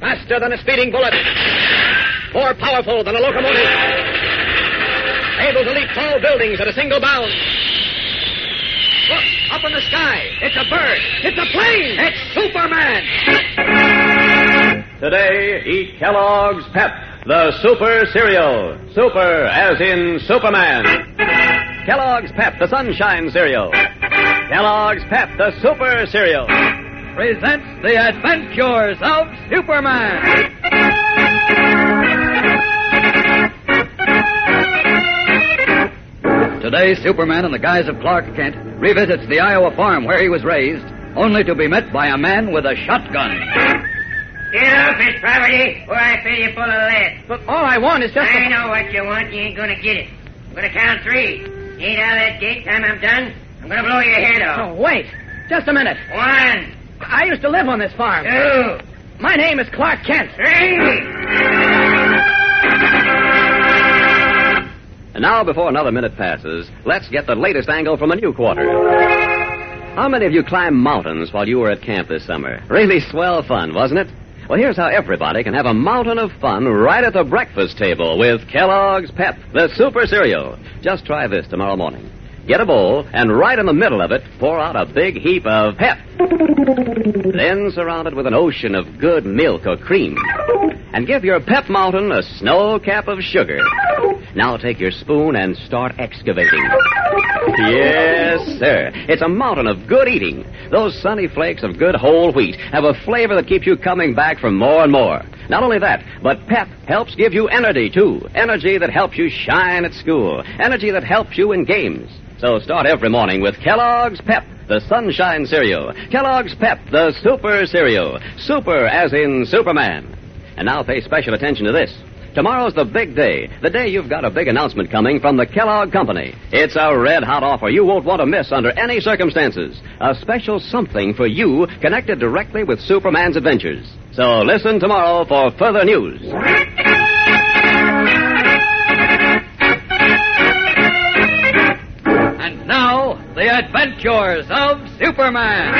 Faster than a speeding bullet. More powerful than a locomotive. Able to leap tall buildings at a single bound. Look, up in the sky. It's a bird. It's a plane. It's Superman. Today, eat Kellogg's Pep, the super cereal. Super as in Superman. Kellogg's Pep, the sunshine cereal. Kellogg's Pep, the super cereal presents the adventures of Superman. Today, Superman, in the guise of Clark Kent, revisits the Iowa farm where he was raised, only to be met by a man with a shotgun. Get off his property, or I fill you full of lead. But all I want is just I a... know what you want. You ain't gonna get it. I'm gonna count three. You ain't out of that gate. Time I'm done, I'm gonna blow your head off. Oh, wait. Just a minute. One, I used to live on this farm. two, My name is Clark Kent. And now, before another minute passes, let's get the latest angle from a new quarter. How many of you climbed mountains while you were at camp this summer? Really swell fun, wasn't it? Well, here's how everybody can have a mountain of fun right at the breakfast table with Kellogg's Pep, the super cereal. Just try this tomorrow morning. Get a bowl, and right in the middle of it, pour out a big heap of pep. Then surround it with an ocean of good milk or cream. And give your pep mountain a snow cap of sugar. Now take your spoon and start excavating. Yes, sir. It's a mountain of good eating. Those sunny flakes of good whole wheat have a flavor that keeps you coming back for more and more. Not only that, but Pep helps give you energy, too. Energy that helps you shine at school. Energy that helps you in games. So start every morning with Kellogg's Pep, the sunshine cereal. Kellogg's Pep, the super cereal. Super as in Superman. And now pay special attention to this. Tomorrow's the big day, the day you've got a big announcement coming from the Kellogg Company. It's a red hot offer you won't want to miss under any circumstances. A special something for you connected directly with Superman's adventures. So listen tomorrow for further news. Adventures of Superman.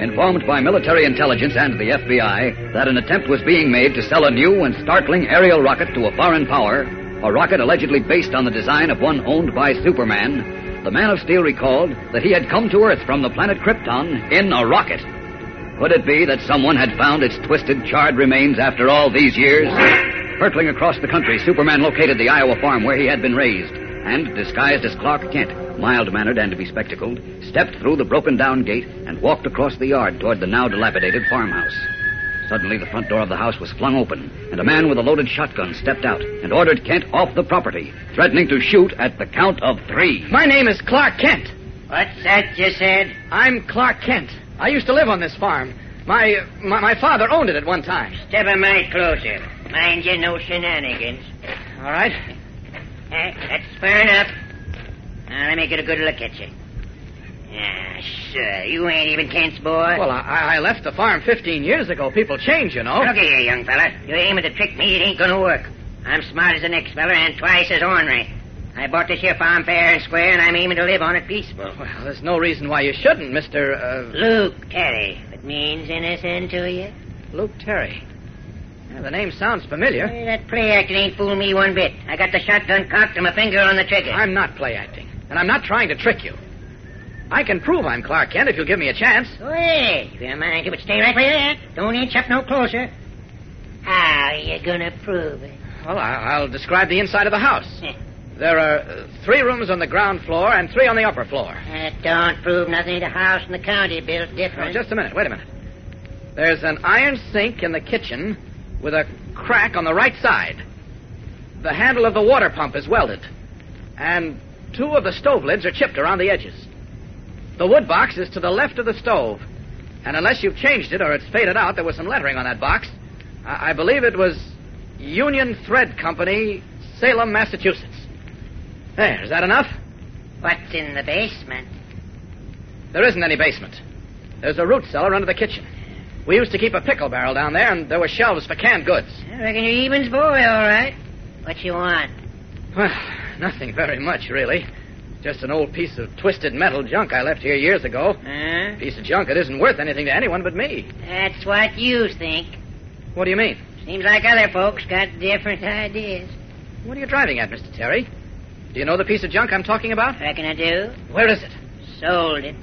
Informed by military intelligence and the FBI that an attempt was being made to sell a new and startling aerial rocket to a foreign power, a rocket allegedly based on the design of one owned by Superman, the Man of Steel recalled that he had come to Earth from the planet Krypton in a rocket. Could it be that someone had found its twisted, charred remains after all these years? Hurtling across the country, Superman located the Iowa farm where he had been raised, and, disguised as Clark Kent, mild-mannered and bespectacled, stepped through the broken-down gate and walked across the yard toward the now dilapidated farmhouse. Suddenly, the front door of the house was flung open, and a man with a loaded shotgun stepped out and ordered Kent off the property, threatening to shoot at the count of three. My name is Clark Kent. What's that you said? I'm Clark Kent. I used to live on this farm. My, my, my father owned it at one time. Step a mite closer. Mind you, no shenanigans. All right. Eh, that's fair enough. Now, let me get a good look at you. Yeah, sure. You ain't even Kent's boy. Well, I, I left the farm 15 years ago. People change, you know. Look here, young fella. You're aiming to trick me. It ain't gonna work. I'm smart as the next fella and twice as ornery. I bought this here farm fair and square, and I'm aiming to live on it peaceful. Well, there's no reason why you shouldn't, Mr. Uh, Luke Terry. It means anything to you? Luke Terry. Yeah, the name sounds familiar. Hey, that play acting ain't fooled me one bit. I got the shotgun cocked and my finger on the trigger. I'm not play acting, and I'm not trying to trick you. I can prove I'm Clark Kent if you'll give me a chance. Wait, if you mind, but stay right where you're at. Don't inch up no closer. How you gonna prove it? Well, I'll describe the inside of the house. There are uh, three rooms on the ground floor and three on the upper floor. That don't prove nothing. The house in the county built different. just a minute. Wait a minute. There's an iron sink in the kitchen with a crack on the right side. The handle of the water pump is welded. and two of the stove lids are chipped around the edges. The wood box is to the left of the stove. And unless you've changed it or it's faded out, there was some lettering on that box. I, I believe it was Union Thread Company, Salem, Massachusetts. There, is that enough? What's in the basement? There isn't any basement. There's a root cellar under the kitchen. We used to keep a pickle barrel down there, and there were shelves for canned goods. I reckon you're Eben's boy, all right. What you want? Well, nothing very much, really. Just an old piece of twisted metal junk I left here years ago. Huh? Piece of junk that isn't worth anything to anyone but me. That's what you think. What do you mean? Seems like other folks got different ideas. What are you driving at, Mr. Terry? Do you know the piece of junk I'm talking about? I reckon I do. Where is it? Sold it.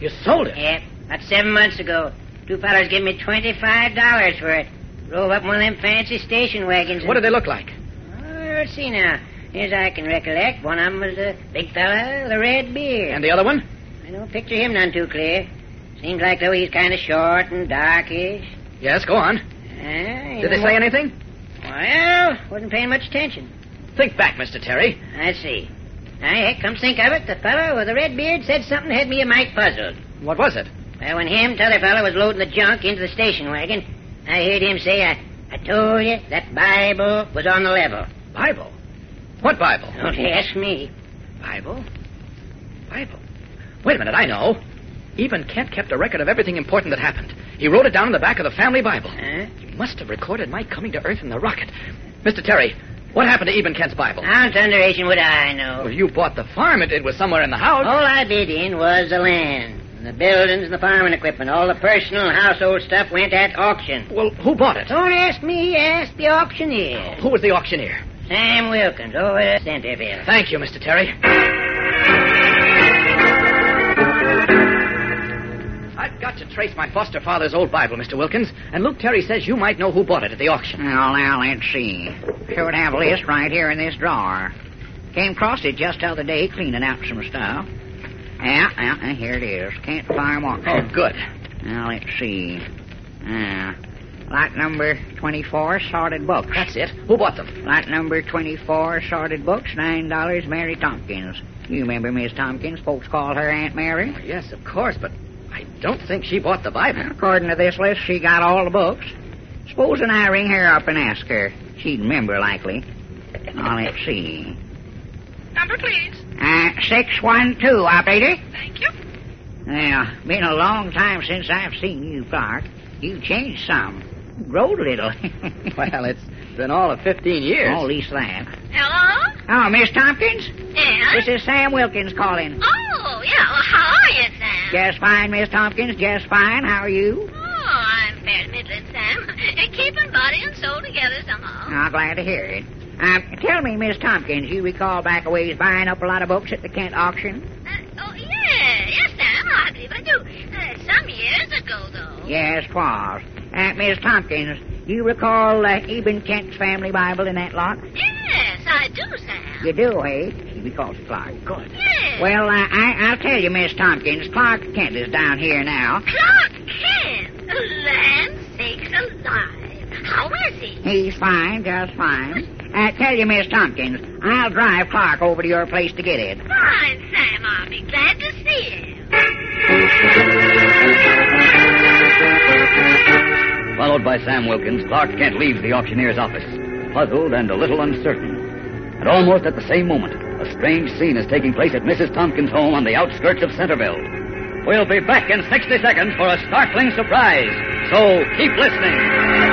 You sold it? Yep. About seven months ago. Two fellas gave me twenty-five dollars for it. Drove up one of them fancy station wagons. and- What did they look like? Oh, let's see now. As I can recollect, one of 'em was a big fella with a red beard. And the other one? I don't picture him none too clear. Seems like though he's kind of short and darkish. Yes, go on. Uh, Did they say anything? Well, wasn't paying much attention. Think back, Mr. Terry. I see. Now, come think of it, the fellow with the red beard said something that had me a mite puzzled. What was it? Well, when him, t'other fellow, was loading the junk into the station wagon, I heard him say, I, I told you that Bible was on the level. Bible. What Bible? Don't ask me. Bible? Bible. Wait a minute, I know. Eben Kent kept a record of everything important that happened. He wrote it down in the back of the family Bible. Huh? He must have recorded my coming to Earth in the rocket. Mr. Terry, what happened to Eben Kent's Bible? How thunderation would I know? Well, you bought the farm. It, it was somewhere in the house. All I bid in was the land, and the buildings and the farming equipment. All the personal and household stuff went at auction. Well, who bought it? Don't ask me, ask the auctioneer. Who was the auctioneer? Sam Wilkins, over at Centerville. Thank you, Mr. Terry. I've got to trace my foster father's old Bible, Mr. Wilkins, and Luke Terry says you might know who bought it at the auction. Well, now, let's see. Should have a list right here in this drawer. Came across it just the other day cleaning out some stuff. Yeah, yeah, here it is. Kent Farm Auction. Oh, good. Now, let's see. Ah, lot number 24, sorted books. That's it. Who bought them? Lot number 24, sorted books, $9, Mary Tompkins. You remember Miss Tompkins? Folks call her Aunt Mary. Yes, of course, but I don't think she bought the Bible. According to this list, she got all the books. Supposing I ring her up and ask her. She'd remember, likely. Now, let's see. Number, please. Uh, 612, operator. Thank you. Now, been a long time since I've seen you, Clark. You've changed some. Growed a little. Well, it's been all of 15 years. Oh, at least that. Hello? Oh, Miss Tompkins? Yeah? This is Sam Wilkins calling. Oh, yeah. Well, how are you, Sam? Just fine, Miss Tompkins. Just fine. How are you? Oh, I'm fairly middling, Sam. Keeping body and soul together somehow. I'm glad to hear it. Um, tell me, Miss Tompkins, you recall back a ways buying up a lot of books at the Kent auction? Uh, oh, yeah. Yes, Sam. I believe I do. Uh, some years ago, though. Yes, was. Uh, Miss Tompkins, you recall uh, Eben Kent's family Bible in that lot? Yes, I do, Sam. You do, eh? She recalls Clark. Good. Yes. Well, uh, I, I'll tell you, Miss Tompkins, Clark Kent is down here now. Clark Kent. Land sakes alive. How is he? He's fine, just fine. Uh, tell you, Miss Tompkins, I'll drive Clark over to your place to get it. Fine, Sam. I'll be glad to see him. Followed by Sam Wilkins, Clark Kent leaves the auctioneer's office, puzzled and a little uncertain. And almost at the same moment, a strange scene is taking place at Mrs. Tompkins' home on the outskirts of Centerville. We'll be back in 60 seconds for a startling surprise. So keep listening.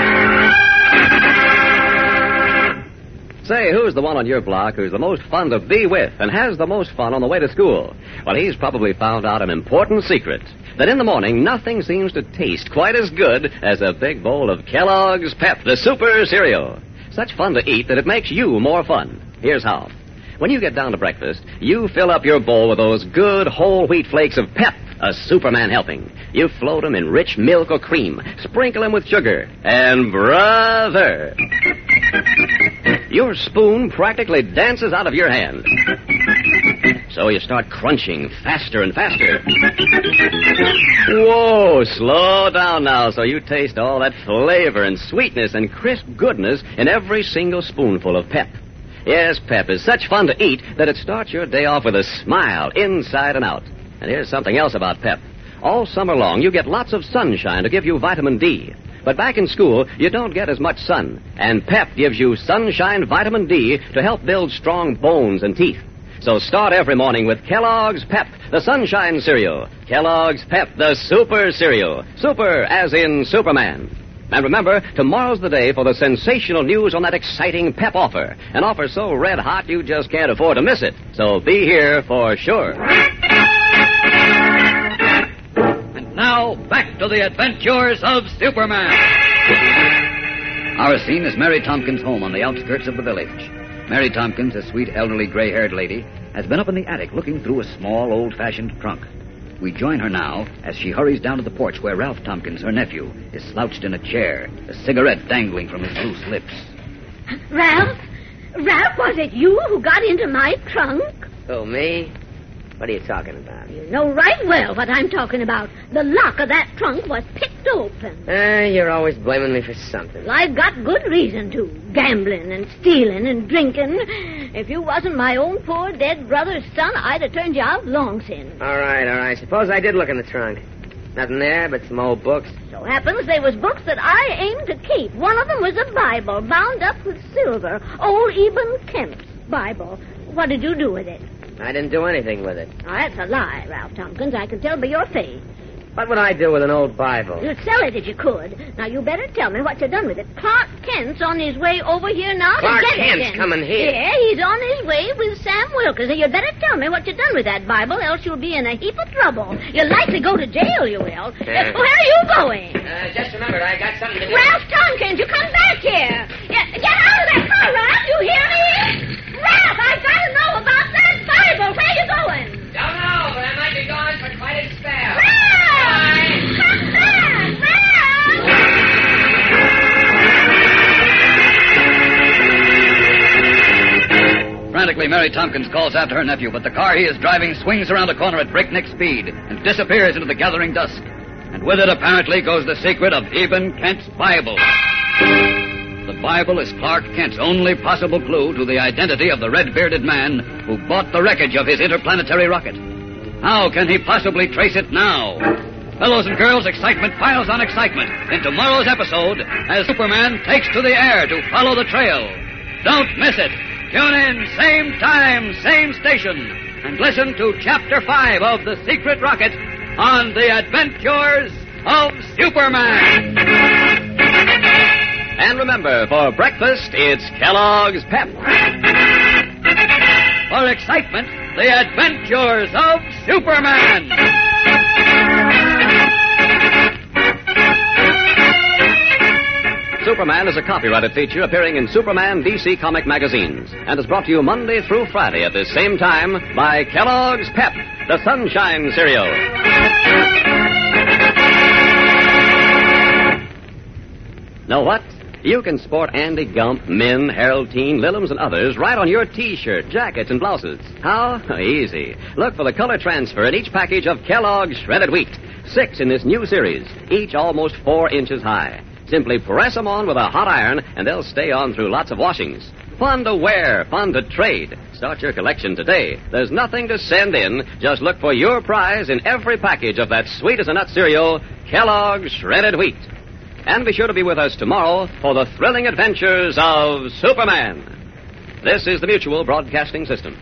Say, who's the one on your block who's the most fun to be with and has the most fun on the way to school? Well, he's probably found out an important secret. That in the morning, nothing seems to taste quite as good as a big bowl of Kellogg's Pep, the super cereal. Such fun to eat that it makes you more fun. Here's how. When you get down to breakfast, you fill up your bowl with those good whole wheat flakes of Pep, a Superman helping. You float 'em in rich milk or cream, sprinkle 'em with sugar, and brother, your spoon practically dances out of your hand. So you start crunching faster and faster. Whoa, slow down now so you taste all that flavor and sweetness and crisp goodness in every single spoonful of pep. Yes, Pep is such fun to eat that it starts your day off with a smile inside and out. And here's something else about Pep. All summer long, you get lots of sunshine to give you vitamin D. But back in school, you don't get as much sun. And Pep gives you sunshine vitamin D to help build strong bones and teeth. So start every morning with Kellogg's Pep, the sunshine cereal. Kellogg's Pep, the super cereal. Super as in Superman. And remember, tomorrow's the day for the sensational news on that exciting Pep offer. An offer so red hot you just can't afford to miss it. So be here for sure. Now, back to the adventures of Superman. Our scene is Mary Tompkins' home on the outskirts of the village. Mary Tompkins, a sweet, elderly, gray haired lady, has been up in the attic looking through a small, old fashioned trunk. We join her now as she hurries down to the porch where Ralph Tompkins, her nephew, is slouched in a chair, a cigarette dangling from his loose lips. Ralph? Ralph, was it you who got into my trunk? Oh, me? What are you talking about? You know right well what I'm talking about. The lock of that trunk was picked open. Eh, you're always blaming me for something. Well, I've got good reason to. Gambling and stealing and drinking. If you wasn't my own poor dead brother's son, I'd have turned you out long since. All right, all right. Suppose I did look in the trunk. Nothing there but some old books. So happens they was books that I aimed to keep. One of them was a Bible bound up with silver. Old Eben Kent's Bible. What did you do with it? I didn't do anything with it. Now, that's a lie, Ralph Tompkins. I can tell by your face. What would I do with an old Bible? You'd sell it if you could. Now, you better tell me what you've done with it. Clark Kent's on his way over here now Clark to get Kent's it. coming here? Yeah, he's on his way with Sam Wilkins. Now, you'd better tell me what you've done with that Bible, else you'll be in a heap of trouble. You'll likely go to jail, you will. Uh, Where are you going? Uh, just remembered I got something to do. Ralph Tompkins, you come back here. Frantically, Mary Tompkins calls after her nephew, but the car he is driving swings around a corner at breakneck speed and disappears into the gathering dusk. And with it, apparently, goes the secret of Eben Kent's Bible. The Bible is Clark Kent's only possible clue to the identity of the red-bearded man who bought the wreckage of his interplanetary rocket. How can he possibly trace it now? Fellows and girls, excitement piles on excitement in tomorrow's episode as Superman takes to the air to follow the trail. Don't miss it. Tune in, same time, same station, and listen to Chapter 5 of The Secret Rocket on The Adventures of Superman. And remember, for breakfast, it's Kellogg's Pep. For excitement, The Adventures of Superman. Superman is a copyrighted feature appearing in Superman DC comic magazines and is brought to you Monday through Friday at this same time by Kellogg's Pep, the Sunshine Cereal. Know what? You can sport Andy Gump, Min, Harold Teen, Lillums, and others right on your T-shirt, jackets, and blouses. How? Easy. Look for the color transfer in each package of Kellogg's Shredded Wheat. Six in this new series, each almost four inches high. Simply press them on with a hot iron, and they'll stay on through lots of washings. Fun to wear, fun to trade. Start your collection today. There's nothing to send in. Just look for your prize in every package of that sweet as a nut cereal, Kellogg's Shredded Wheat. And be sure to be with us tomorrow for the thrilling adventures of Superman. This is the Mutual Broadcasting System.